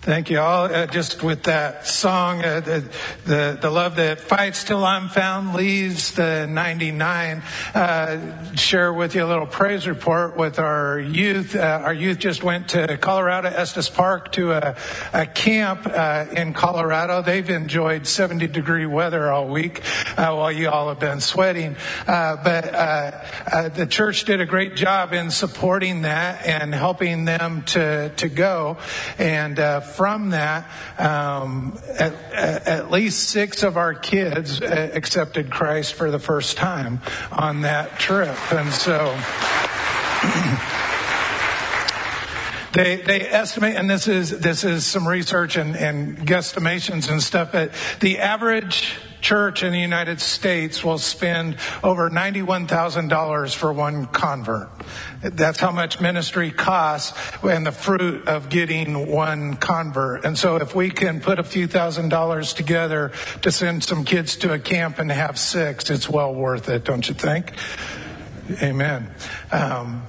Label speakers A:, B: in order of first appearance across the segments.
A: Thank you all. Uh, just with that song, uh, the, the, love that fights till I'm found leaves the 99. Uh, share with you a little praise report with our youth. Uh, our youth just went to Colorado Estes Park to a, a camp uh, in Colorado. They've enjoyed 70 degree weather all week uh, while you all have been sweating. but the church did a great job in supporting that and helping them to to go and from that, um, at, at, least six of our kids uh, accepted Christ for the first time on that trip. And so. They, they estimate, and this is, this is some research and, and guesstimations and stuff, but the average church in the United States will spend over $91,000 for one convert. That's how much ministry costs and the fruit of getting one convert. And so if we can put a few thousand dollars together to send some kids to a camp and have six, it's well worth it, don't you think? Amen. Um,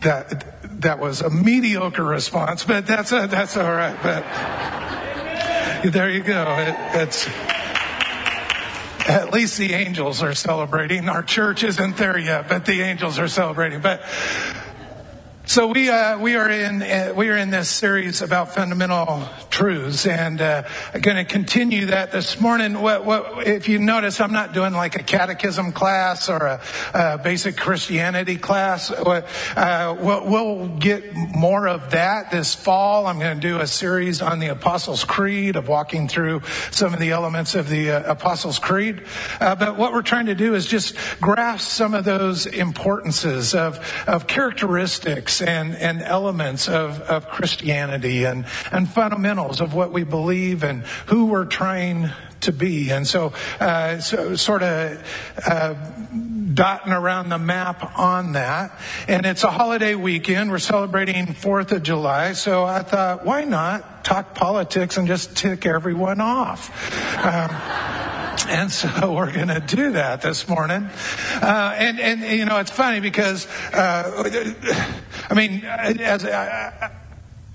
A: that that was a mediocre response, but that's a, that's all right. But there you go. It, it's at least the angels are celebrating. Our church isn't there yet, but the angels are celebrating. But so we uh, we are in uh, we are in this series about fundamental truths, and uh, I'm going to continue that this morning. What, what, if you notice, I'm not doing like a catechism class or a, a basic Christianity class. Uh, we'll, get more of that this fall. I'm going to do a series on the Apostles' Creed of walking through some of the elements of the uh, Apostles' Creed. Uh, but what we're trying to do is just grasp some of those importances of of characteristics and, and elements of, of Christianity and, and fundamentals of what we believe and who we're trying to be. And so, uh, so sort of uh, dotting around the map on that. And it's a holiday weekend. We're celebrating 4th of July. So I thought, why not talk politics and just tick everyone off? Um, and so we're going to do that this morning. Uh, and, and, you know, it's funny because, uh, I mean, as, uh,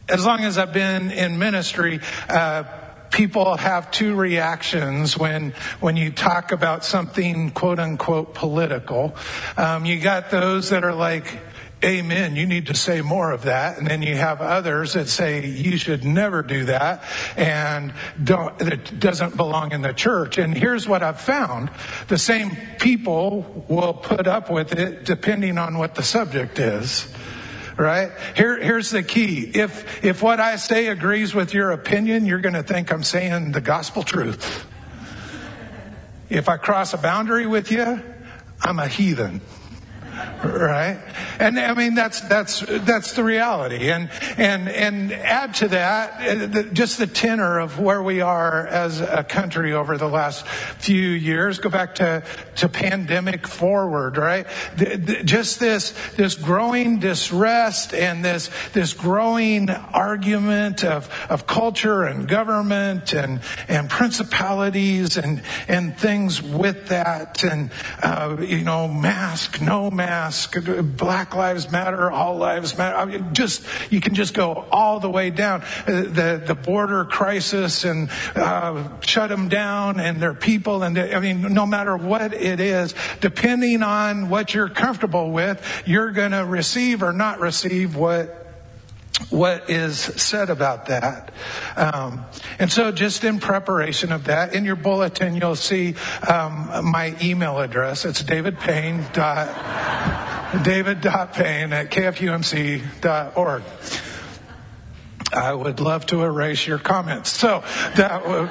A: as long as I've been in ministry, uh, people have two reactions when when you talk about something quote unquote political. Um, you got those that are like, Amen. You need to say more of that. And then you have others that say you should never do that and don't, it doesn't belong in the church. And here's what I've found. The same people will put up with it depending on what the subject is. Right? Here, here's the key. If, if what I say agrees with your opinion, you're going to think I'm saying the gospel truth. If I cross a boundary with you, I'm a heathen right? And I mean that's that's that's the reality. And and and add to that uh, just the tenor of where we are as a country over the last few years. Go back to to pandemic forward, right? Just this this growing distress and this this growing argument of of culture and government and and principalities and and things with that and uh, you know mask no mask ask Black Lives Matter, All Lives Matter. I mean, just you can just go all the way down uh, the the border crisis and uh, shut them down and their people and I mean, no matter what it is, depending on what you're comfortable with, you're going to receive or not receive what what is said about that. Um, and so, just in preparation of that, in your bulletin, you'll see um, my email address. It's David Payne. Dot, David Payne at kfumc.org. I would love to erase your comments. So that would.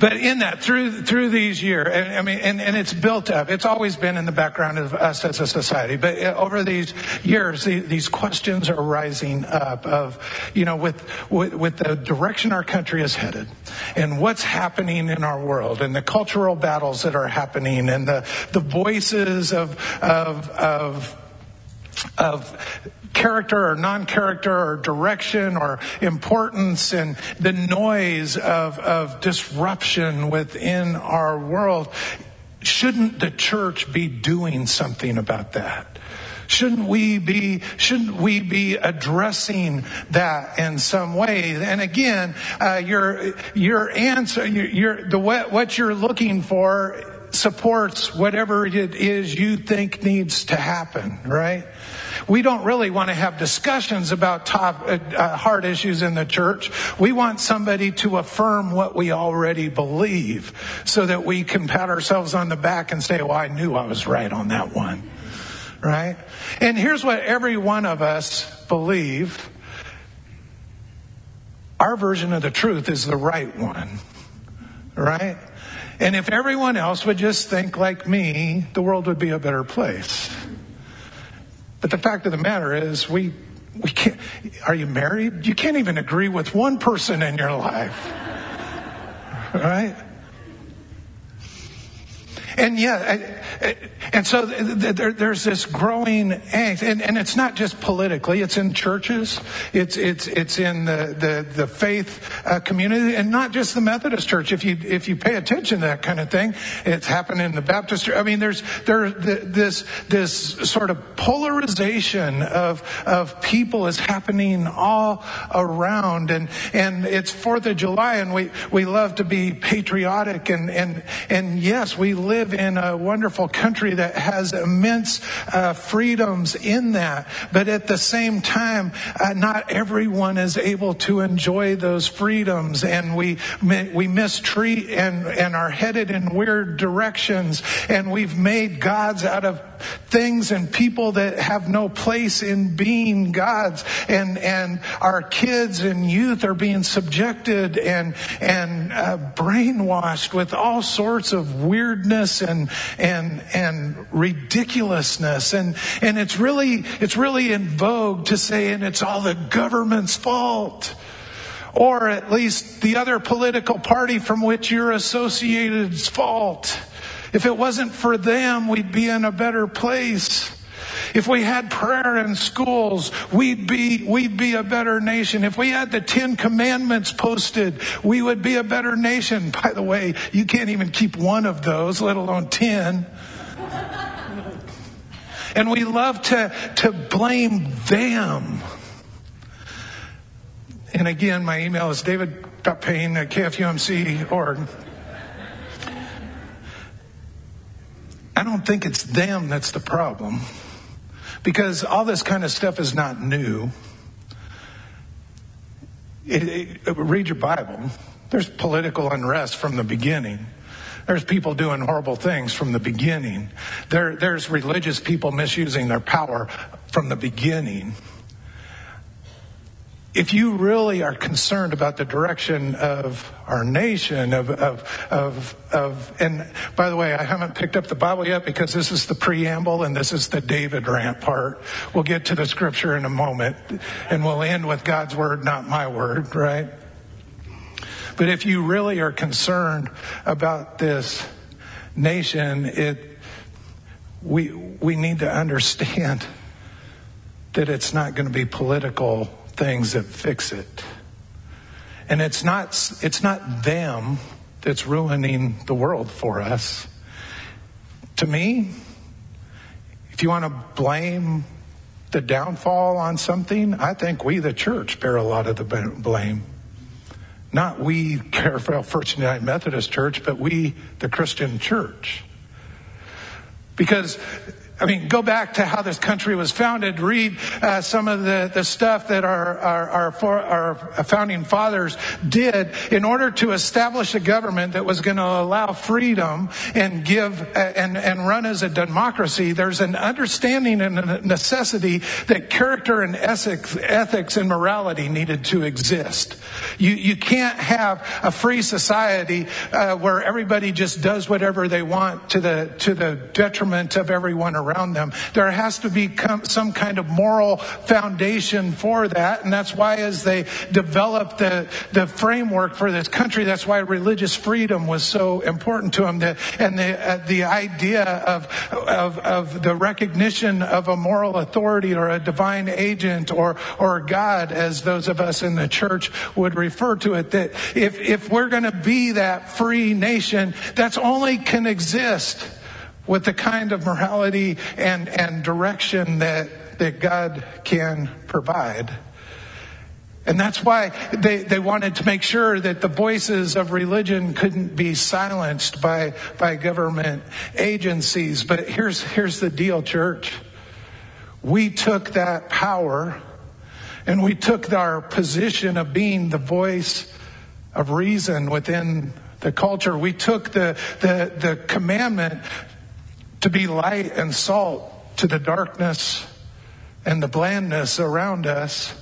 A: But in that, through through these years, and, I mean, and, and it's built up. It's always been in the background of us as a society. But uh, over these years, the, these questions are rising up of, you know, with, with with the direction our country is headed, and what's happening in our world, and the cultural battles that are happening, and the the voices of of of of character or non-character or direction or importance and the noise of, of disruption within our world. Shouldn't the church be doing something about that? Shouldn't we be, shouldn't we be addressing that in some way? And again, uh, your, your answer, your, your, the, what you're looking for supports whatever it is you think needs to happen, right? We don't really want to have discussions about top, uh, uh, hard issues in the church. We want somebody to affirm what we already believe so that we can pat ourselves on the back and say, well, I knew I was right on that one. Right? And here's what every one of us believe. Our version of the truth is the right one. Right? And if everyone else would just think like me, the world would be a better place. But the fact of the matter is, we, we can't, are you married? You can't even agree with one person in your life. Right? And yeah, and so there's this growing angst, and, it's not just politically; it's in churches, it's it's it's in the the, the faith uh, community, and not just the Methodist Church. If you if you pay attention to that kind of thing, it's happened in the Baptist. Church. I mean, there's there's this this sort of polarization of of people is happening all around, and and it's Fourth of July, and we we love to be patriotic, and and and yes, we live in a wonderful country that has immense uh, freedoms in that. But at the same time, uh, not everyone is able to enjoy those freedoms, and we we mistreat and and are headed in weird directions, and we've made gods out of things and people that have no place in being gods, and and our kids and youth are being subjected and and uh, brainwashed with all sorts of weirdness and and and ridiculousness. And and it's really it's really in vogue to say and it's all the government's fault. Or at least the other political party from which you're associated's fault. If it wasn't for them we'd be in a better place if we had prayer in schools, we'd be, we'd be a better nation. If we had the Ten Commandments posted, we would be a better nation. By the way, you can't even keep one of those, let alone ten. And we love to, to blame them. And again, my email is david.payne at kfumc.org. I don't think it's them that's the problem. Because all this kind of stuff is not new. It, it, read your Bible. There's political unrest from the beginning. There's people doing horrible things from the beginning. There, there's religious people misusing their power from the beginning if you really are concerned about the direction of our nation, of, of, of, of, and by the way, I haven't picked up the Bible yet because this is the preamble and this is the David rant part. We'll get to the scripture in a moment and we'll end with God's word, not my word, right? But if you really are concerned about this nation, it, we, we need to understand that it's not going to be political things that fix it. And it's not, it's not them that's ruining the world for us. To me, if you want to blame the downfall on something, I think we, the church, bear a lot of the blame. Not we, Kerrville First United Methodist Church, but we, the Christian church. Because I mean, go back to how this country was founded. Read uh, some of the, the stuff that our, our, our, for, our founding fathers did in order to establish a government that was going to allow freedom and give uh, and, and run as a democracy. There's an understanding and a necessity that character and ethics, ethics and morality needed to exist. You, you can't have a free society uh, where everybody just does whatever they want to the, to the detriment of everyone around around them. There has to be some kind of moral foundation for that. And that's why as they developed the, the framework for this country, that's why religious freedom was so important to them. The, and the, uh, the idea of, of, of the recognition of a moral authority or a divine agent or, or God, as those of us in the church would refer to it, that if, if we're going to be that free nation, that's only can exist with the kind of morality and, and direction that, that God can provide. And that's why they, they wanted to make sure that the voices of religion couldn't be silenced by, by government agencies. But here's, here's the deal, church. We took that power and we took our position of being the voice of reason within the culture. We took the, the, the commandment to be light and salt to the darkness and the blandness around us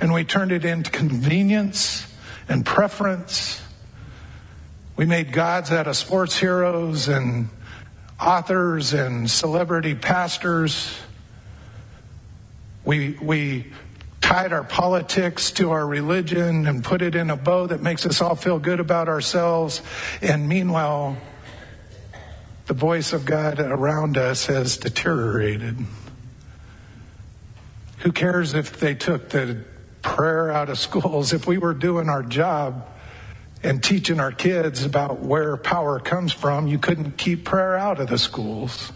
A: and we turned it into convenience and preference. We made gods out of sports heroes and authors and celebrity pastors. We, we tied our politics to our religion and put it in a bow that makes us all feel good about ourselves. And meanwhile, the voice of God around us has deteriorated. Who cares if they took the prayer out of schools, if we were doing our job and teaching our kids about where power comes from, you couldn't keep prayer out of the schools.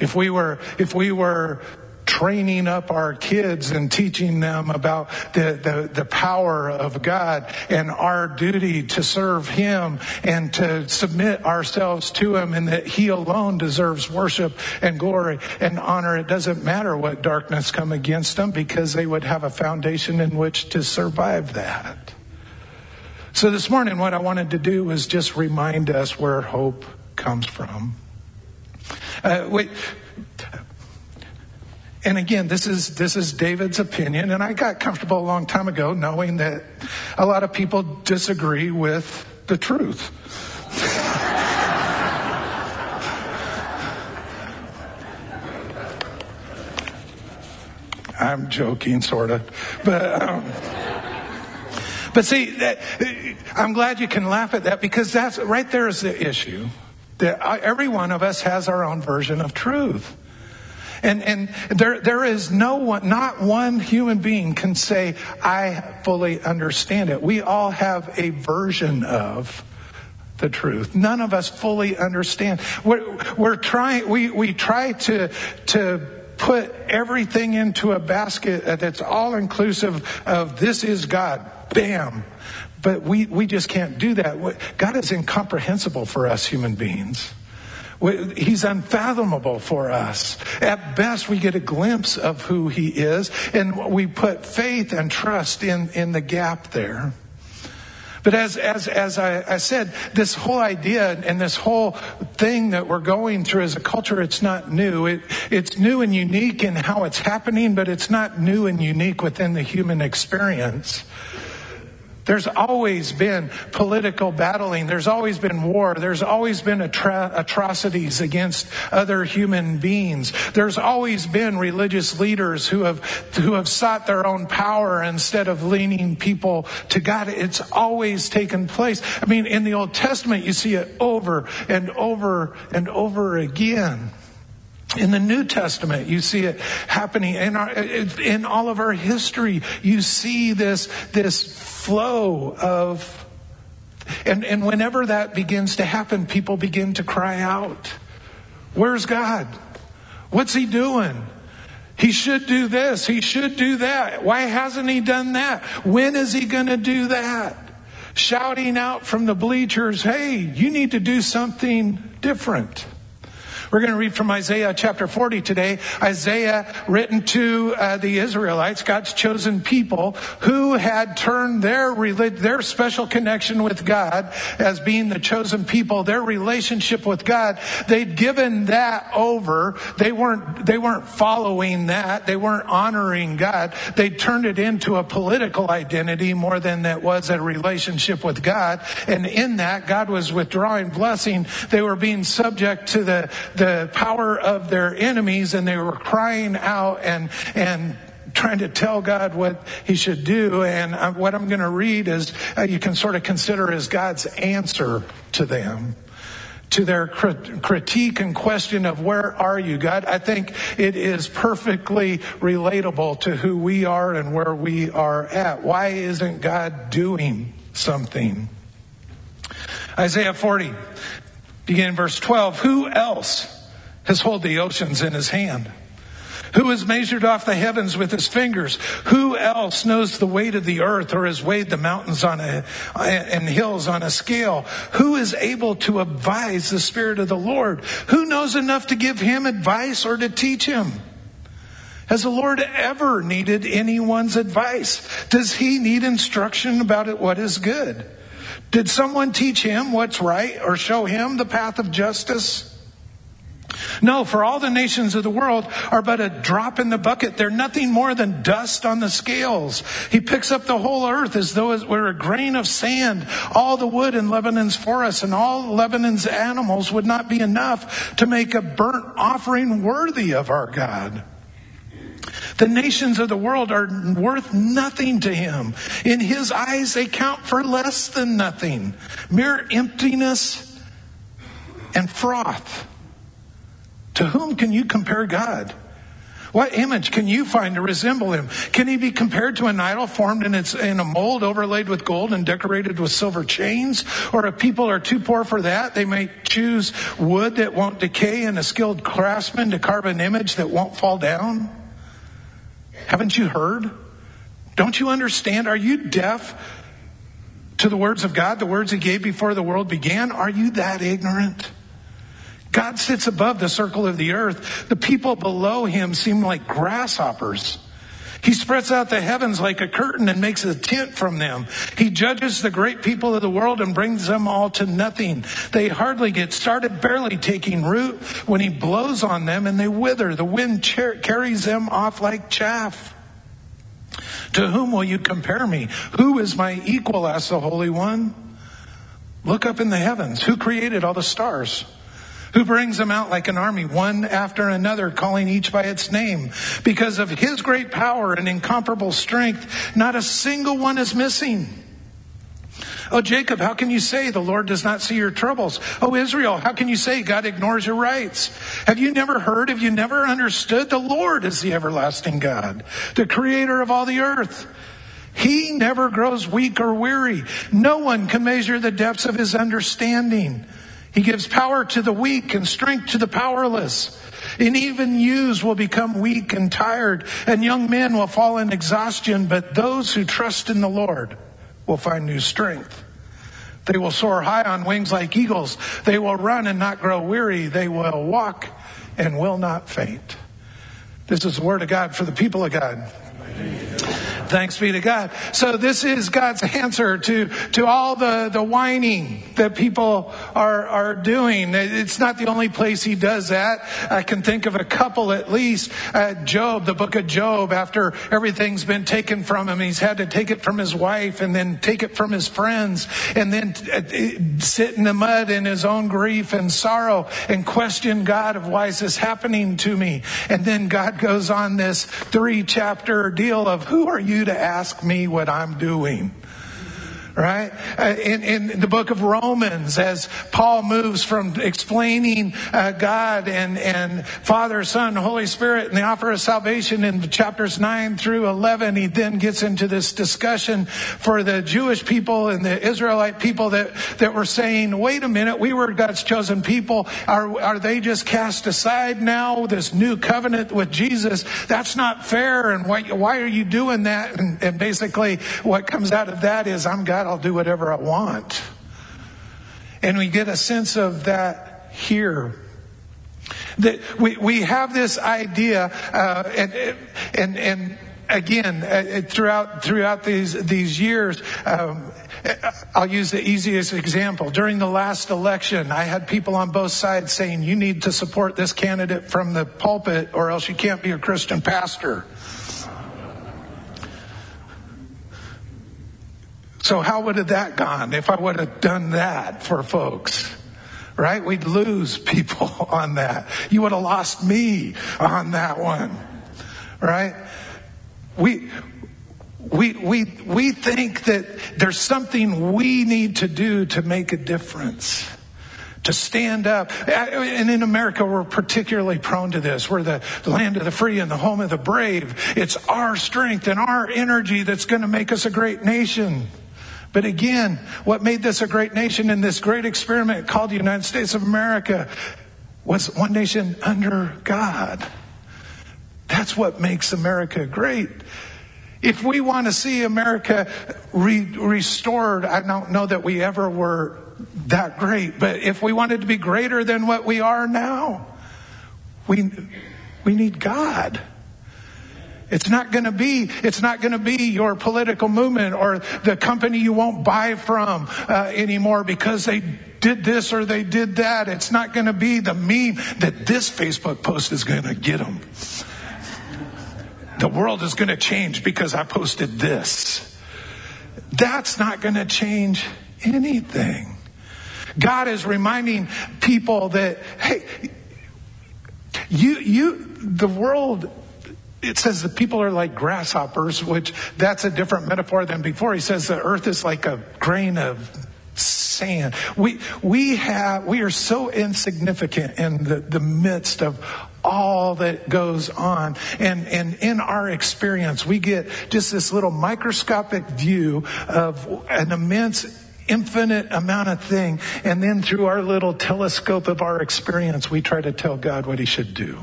A: If we were, if we were training up our kids and teaching them about the, the, the power of God and our duty to serve Him and to submit ourselves to Him and that He alone deserves worship and glory and honor. It doesn't matter what darkness come against them because they would have a foundation in which to survive that. So this morning, what I wanted to do was just remind us where hope comes from. Uh, wait, and again, this is, this is David's opinion, and I got comfortable a long time ago knowing that a lot of people disagree with the truth. I'm joking, sort of. But, um, but see, I'm glad you can laugh at that because that's right there is the issue. That every one of us has our own version of truth. And, and there, there is no one, not one human being can say, I fully understand it. We all have a version of the truth. None of us fully understand. We're, we're trying, we, we try to, to put everything into a basket that's all inclusive of this is God. Bam. But we, we just can't do that. God is incomprehensible for us human beings. He's unfathomable for us. At best, we get a glimpse of who he is, and we put faith and trust in, in the gap there. But as, as, as I, I, said, this whole idea and this whole thing that we're going through as a culture, it's not new. It, it's new and unique in how it's happening, but it's not new and unique within the human experience. There's always been political battling. There's always been war. There's always been atro- atrocities against other human beings. There's always been religious leaders who have, who have sought their own power instead of leaning people to God. It's always taken place. I mean, in the Old Testament, you see it over and over and over again. In the New Testament, you see it happening in, our, in all of our history. You see this, this flow of, and, and whenever that begins to happen, people begin to cry out, Where's God? What's He doing? He should do this. He should do that. Why hasn't He done that? When is He going to do that? Shouting out from the bleachers, Hey, you need to do something different. We're going to read from Isaiah chapter 40 today. Isaiah written to uh, the Israelites, God's chosen people, who had turned their relig- their special connection with God as being the chosen people, their relationship with God. They'd given that over. They weren't they weren't following that. They weren't honoring God. They turned it into a political identity more than that was a relationship with God. And in that, God was withdrawing blessing. They were being subject to the the power of their enemies and they were crying out and, and trying to tell God what he should do. And uh, what I'm going to read is uh, you can sort of consider as God's answer to them to their critique and question of where are you, God? I think it is perfectly relatable to who we are and where we are at. Why isn't God doing something? Isaiah 40. Begin in verse 12. Who else has hold the oceans in his hand? Who has measured off the heavens with his fingers? Who else knows the weight of the earth or has weighed the mountains on a, and hills on a scale? Who is able to advise the Spirit of the Lord? Who knows enough to give him advice or to teach him? Has the Lord ever needed anyone's advice? Does he need instruction about it, what is good? Did someone teach him what's right or show him the path of justice? No, for all the nations of the world are but a drop in the bucket. They're nothing more than dust on the scales. He picks up the whole earth as though it were a grain of sand. All the wood in Lebanon's forests and all Lebanon's animals would not be enough to make a burnt offering worthy of our God. The nations of the world are worth nothing to him. In his eyes, they count for less than nothing. Mere emptiness and froth. To whom can you compare God? What image can you find to resemble him? Can he be compared to an idol formed in, its, in a mold overlaid with gold and decorated with silver chains? Or if people are too poor for that, they may choose wood that won't decay and a skilled craftsman to carve an image that won't fall down? Haven't you heard? Don't you understand? Are you deaf to the words of God, the words he gave before the world began? Are you that ignorant? God sits above the circle of the earth. The people below him seem like grasshoppers. He spreads out the heavens like a curtain and makes a tent from them. He judges the great people of the world and brings them all to nothing. They hardly get started, barely taking root when he blows on them and they wither. The wind cher- carries them off like chaff. To whom will you compare me? Who is my equal? asked the Holy One. Look up in the heavens. Who created all the stars? Who brings them out like an army, one after another, calling each by its name. Because of his great power and incomparable strength, not a single one is missing. Oh, Jacob, how can you say the Lord does not see your troubles? Oh, Israel, how can you say God ignores your rights? Have you never heard? Have you never understood? The Lord is the everlasting God, the creator of all the earth. He never grows weak or weary. No one can measure the depths of his understanding. He gives power to the weak and strength to the powerless. And even youths will become weak and tired, and young men will fall in exhaustion, but those who trust in the Lord will find new strength. They will soar high on wings like eagles. They will run and not grow weary. They will walk and will not faint. This is the word of God for the people of God. Thanks be to God. So this is God's answer to, to all the, the whining that people are, are doing. It's not the only place he does that. I can think of a couple at least. Uh, Job, the book of Job, after everything's been taken from him, he's had to take it from his wife and then take it from his friends and then uh, sit in the mud in his own grief and sorrow and question God of why is this happening to me? And then God goes on this three chapter deal of who are you to ask me what I'm doing right? Uh, in, in the book of Romans, as Paul moves from explaining uh, God and, and Father, Son, Holy Spirit, and the offer of salvation in chapters 9 through 11, he then gets into this discussion for the Jewish people and the Israelite people that, that were saying, wait a minute, we were God's chosen people. Are, are they just cast aside now? This new covenant with Jesus, that's not fair. And why, why are you doing that? And, and basically what comes out of that is, I'm God I'll do whatever I want. And we get a sense of that here. That we, we have this idea, uh, and, and, and again, uh, throughout, throughout these, these years, um, I'll use the easiest example. During the last election, I had people on both sides saying, you need to support this candidate from the pulpit or else you can't be a Christian pastor. So how would have that gone if I would have done that for folks? Right? We'd lose people on that. You would have lost me on that one. Right? We, we, we, we think that there's something we need to do to make a difference to stand up. And in America, we're particularly prone to this. We're the land of the free and the home of the brave. It's our strength and our energy that's going to make us a great nation But again, what made this a great nation in this great experiment called the United States of America was one nation under God. That's what makes America great. If we want to see America re- restored, I don't know that we ever were that great, but if we wanted to be greater than what we are now, we, we need God. It's not going to be, it's not going to be your political movement or the company you won't buy from uh, anymore because they did this or they did that. It's not going to be the meme that this Facebook post is going to get them. The world is going to change because I posted this. That's not going to change anything. God is reminding people that, hey, you, you, the world it says the people are like grasshoppers, which that's a different metaphor than before. He says the earth is like a grain of sand. We, we have, we are so insignificant in the, the midst of all that goes on. And, and in our experience, we get just this little microscopic view of an immense infinite amount of thing. And then through our little telescope of our experience, we try to tell God what he should do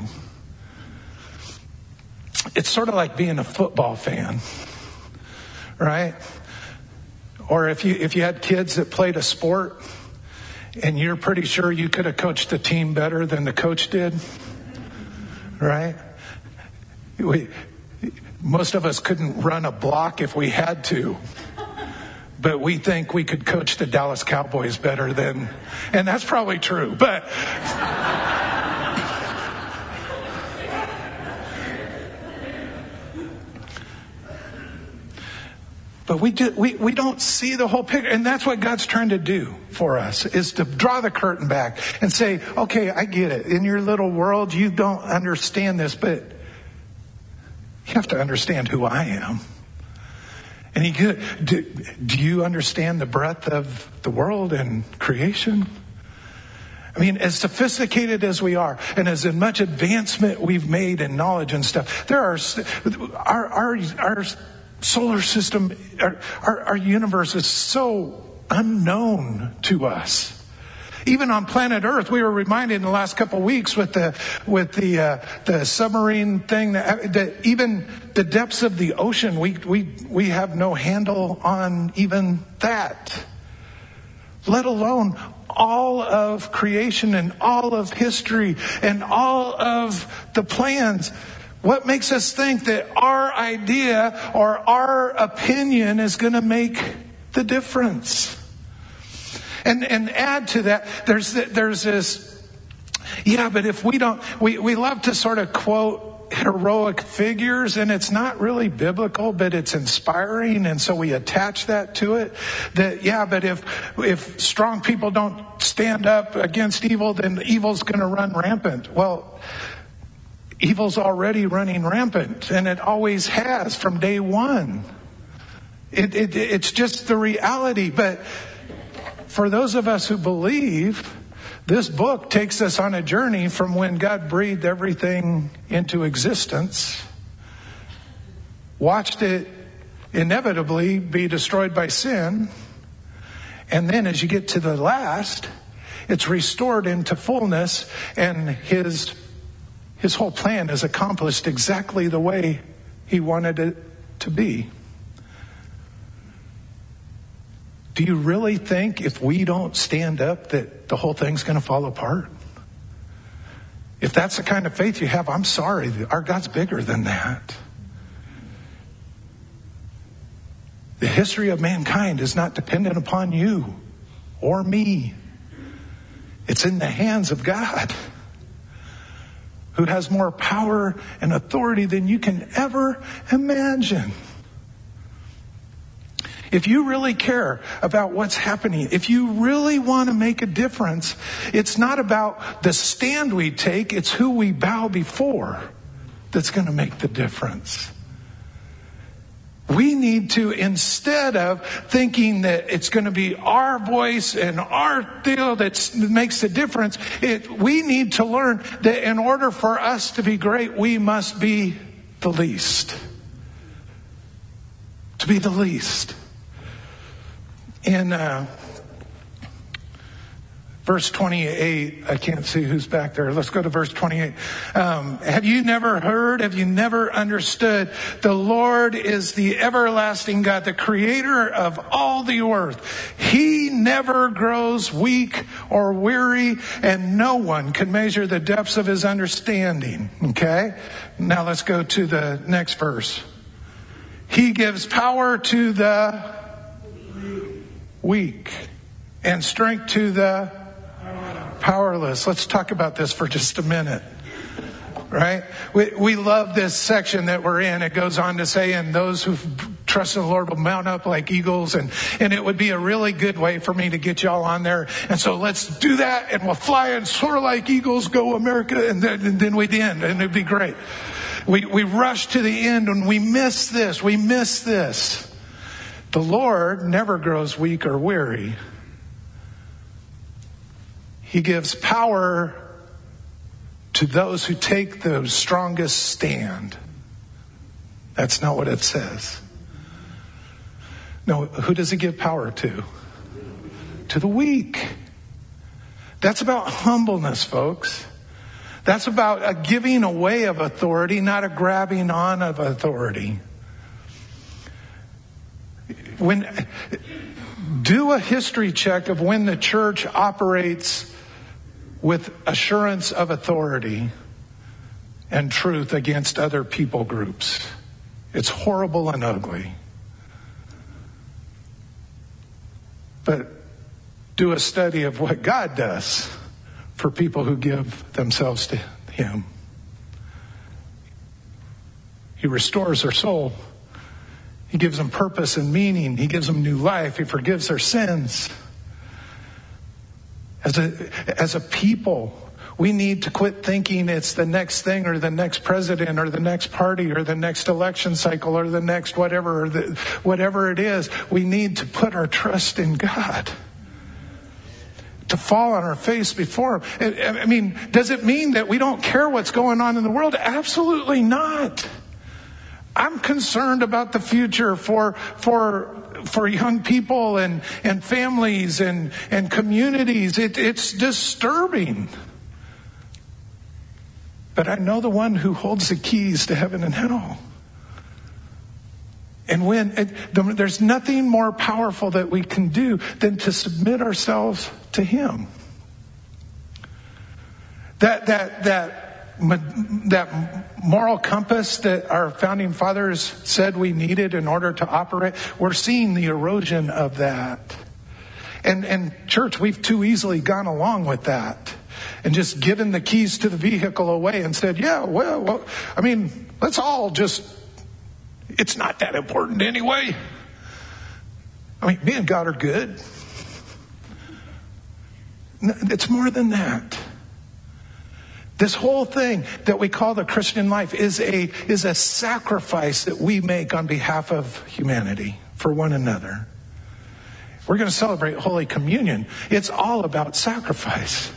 A: it's sort of like being a football fan, right? Or if you, if you had kids that played a sport and you're pretty sure you could have coached the team better than the coach did, right? We, most of us couldn't run a block if we had to but we think we could coach the Dallas Cowboys better than, and that's probably true, but. But we, do, we, we don't see the whole picture. And that's what God's trying to do for us, is to draw the curtain back and say, okay, I get it. In your little world, you don't understand this, but you have to understand who I am. And he could, do, do you understand the breadth of the world and creation? I mean, as sophisticated as we are, and as much advancement we've made in knowledge and stuff, there are our our our solar system, our, our, our universe is so unknown to us even on planet Earth, we were reminded in the last couple of weeks with the with the uh, the submarine thing that, that, even the depths of the ocean, we we we have no handle on even that. Let alone all of creation and all of history and all of the plans. What makes us think that our idea or our opinion is going to make the difference? And, and add to that, there's, there's this, yeah, but if we don't, we, we love to sort of quote heroic figures and it's not really biblical but it's inspiring and so we attach that to it that yeah but if if strong people don't stand up against evil then evil's going to run rampant well Evil's already running rampant, and it always has from day one. It, it, it's just the reality. But for those of us who believe, this book takes us on a journey from when God breathed everything into existence, watched it inevitably be destroyed by sin, and then as you get to the last, it's restored into fullness, and His his whole plan is accomplished exactly the way he wanted it to be. Do you really think if we don't stand up that the whole thing's going to fall apart? If that's the kind of faith you have, I'm sorry. Our God's bigger than that. The history of mankind is not dependent upon you or me. It's in the hands of God who has more power and authority than you can ever imagine. If you really care about what's happening, if you really want to make a difference, it's not about the stand we take, it's who we bow before that's going to make the difference. We need to, instead of thinking that it's going to be our voice and our deal that makes the difference, it, we need to learn that in order for us to be great, we must be the least. To be the least. in uh, verse 28 i can't see who's back there. Let's go to verse 28 um, have you never heard? Have you never understood? The lord is the everlasting god the creator of all the earth. He never grows weak or weary and no one can measure the depths of his understanding. Okay? Now let's go to the next verse. He gives power to the weak and strength to the powerless. Let's talk about this for just a minute. Right? We, we love this section that we're in. It goes on to say, and those who trust in the Lord will mount up like eagles. And, and it would be a really good way for me to get y'all on there. And so let's do that and we'll fly and soar like eagles, go America. And then, and then we'd end and it'd be great. We, we rush to the end and we miss this. We miss this. The Lord never grows weak or weary. He gives power to those who take the strongest stand. That's not what it says. No, who does he give power to? To the weak. That's about humbleness, folks. That's about a giving away of authority, not a grabbing on of authority. When, do a history check of when the church operates with assurance of authority and truth against other people groups. It's horrible and ugly. But do a study of what God does for people who give themselves to Him. He restores their soul. He gives them purpose and meaning. He gives them new life. He forgives their sins. As a, as a people, we need to quit thinking it's the next thing or the next president or the next party or the next election cycle or the next whatever or the, whatever it is. We need to put our trust in God. To fall on our face before Him. I mean, does it mean that we don't care what's going on in the world? Absolutely not. I'm concerned about the future for, for for young people and, and families and, and communities. It, it's disturbing. But I know the one who holds the keys to heaven and hell. And when it, there's nothing more powerful that we can do than to submit ourselves to Him. That that that that moral compass that our founding fathers said we needed in order to operate, we're seeing the erosion of that. And, and church, we've too easily gone along with that and just given the keys to the vehicle away and said, yeah, well, well I mean, let's all just, it's not that important anyway. I mean, me and God are good. It's more than that. This whole thing that we call the Christian life is a, is a sacrifice that we make on behalf of humanity for one another. We're going to celebrate Holy Communion. It's all about sacrifice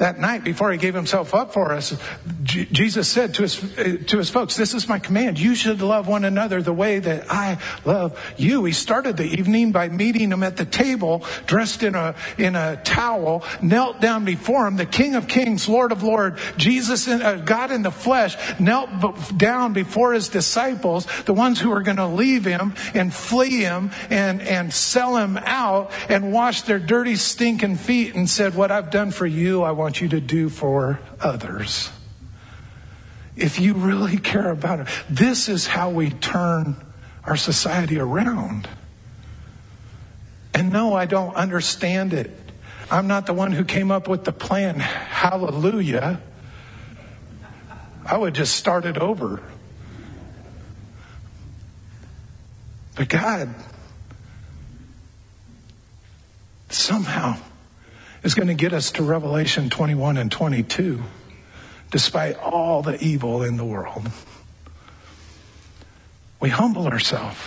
A: that night before he gave himself up for us, J- Jesus said to his, to his folks, this is my command. You should love one another the way that I love you. He started the evening by meeting him at the table, dressed in a, in a towel, knelt down before him, the King of Kings, Lord of Lords, Jesus, in, uh, God in the flesh, knelt down before his disciples, the ones who were going to leave him and flee him and, and sell him out and wash their dirty, stinking feet and said, what I've done for you, I want want you to do for others. If you really care about it, this is how we turn our society around. And no, I don't understand it. I'm not the one who came up with the plan. Hallelujah. I would just start it over. But God somehow is going to get us to Revelation 21 and 22, despite all the evil in the world. We humble ourselves.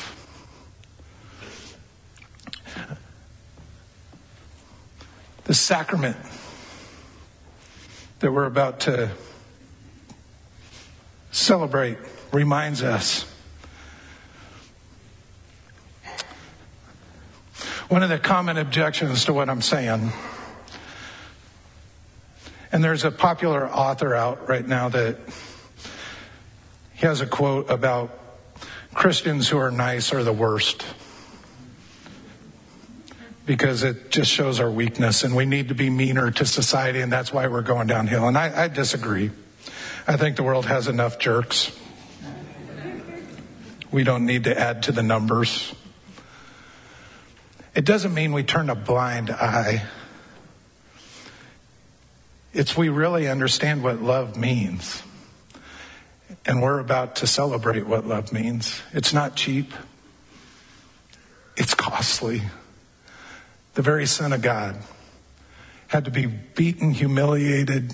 A: The sacrament that we're about to celebrate reminds us One of the common objections to what I'm saying, and there's a popular author out right now that he has a quote about Christians who are nice are the worst because it just shows our weakness and we need to be meaner to society and that's why we're going downhill. And I, I disagree. I think the world has enough jerks. We don't need to add to the numbers. It doesn't mean we turn a blind eye. It's we really understand what love means. And we're about to celebrate what love means. It's not cheap. It's costly the very Son of God, had to be beaten, humiliated,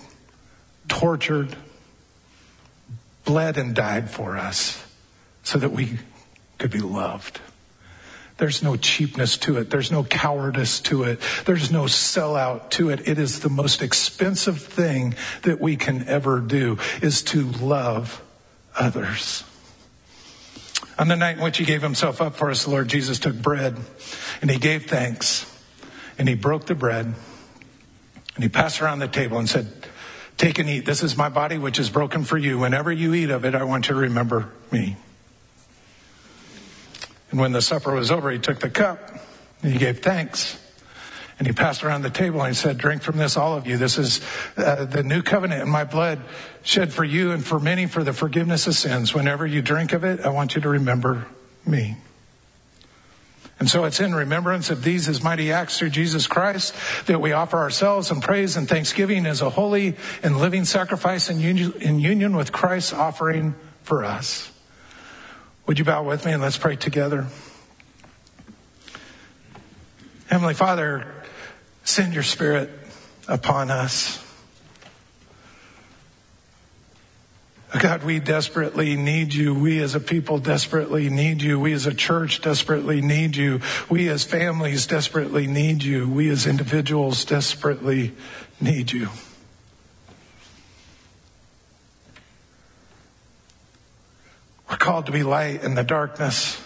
A: tortured, bled, and died for us so that we could be loved. There's no cheapness to it. There's no cowardice to it. There's no sellout to it. It is the most expensive thing that we can ever do is to love others. On the night in which he gave himself up for us, the Lord Jesus took bread and he gave thanks and he broke the bread and he passed around the table and said, Take and eat. This is my body, which is broken for you. Whenever you eat of it, I want you to remember me. And when the supper was over, he took the cup and he gave thanks. And he passed around the table and he said, Drink from this, all of you. This is uh, the new covenant in my blood shed for you and for many for the forgiveness of sins. Whenever you drink of it, I want you to remember me. And so it's in remembrance of these his mighty acts through Jesus Christ that we offer ourselves in praise and thanksgiving as a holy and living sacrifice in union, in union with Christ's offering for us. Would you bow with me and let's pray together? Heavenly Father, send your spirit upon us. God, we desperately need you. We as a people desperately need you. We as a church desperately need you. We as families desperately need you. We as individuals desperately need you. Called to be light in the darkness.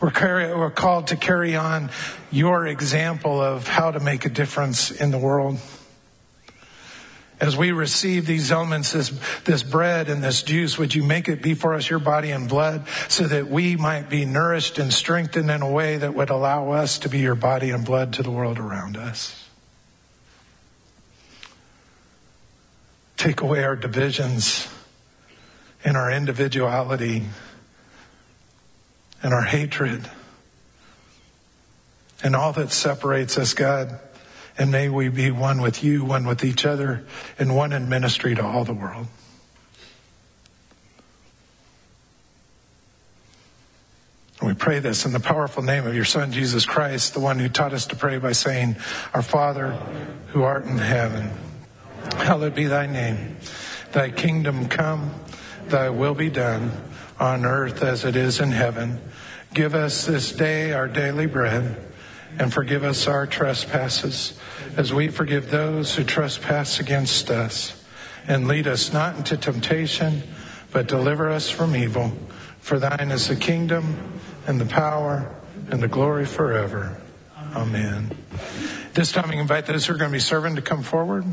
A: We're, carry, we're called to carry on your example of how to make a difference in the world as we receive these elements, this, this bread and this juice, would you make it be for us your body and blood so that we might be nourished and strengthened in a way that would allow us to be your body and blood to the world around us? Take away our divisions and our individuality and our hatred and all that separates us, God. And may we be one with you, one with each other, and one in ministry to all the world. we pray this in the powerful name of your Son, Jesus Christ, the one who taught us to pray by saying, Our Father, who art in heaven, hallowed be thy name. Thy kingdom come, thy will be done, on earth as it is in heaven. Give us this day our daily bread, and forgive us our trespasses as we forgive those who trespass against us. And lead us not into temptation, but deliver us from evil. For thine is the kingdom and the power and the glory forever. Amen. This time, we invite those who are going to be serving to come forward.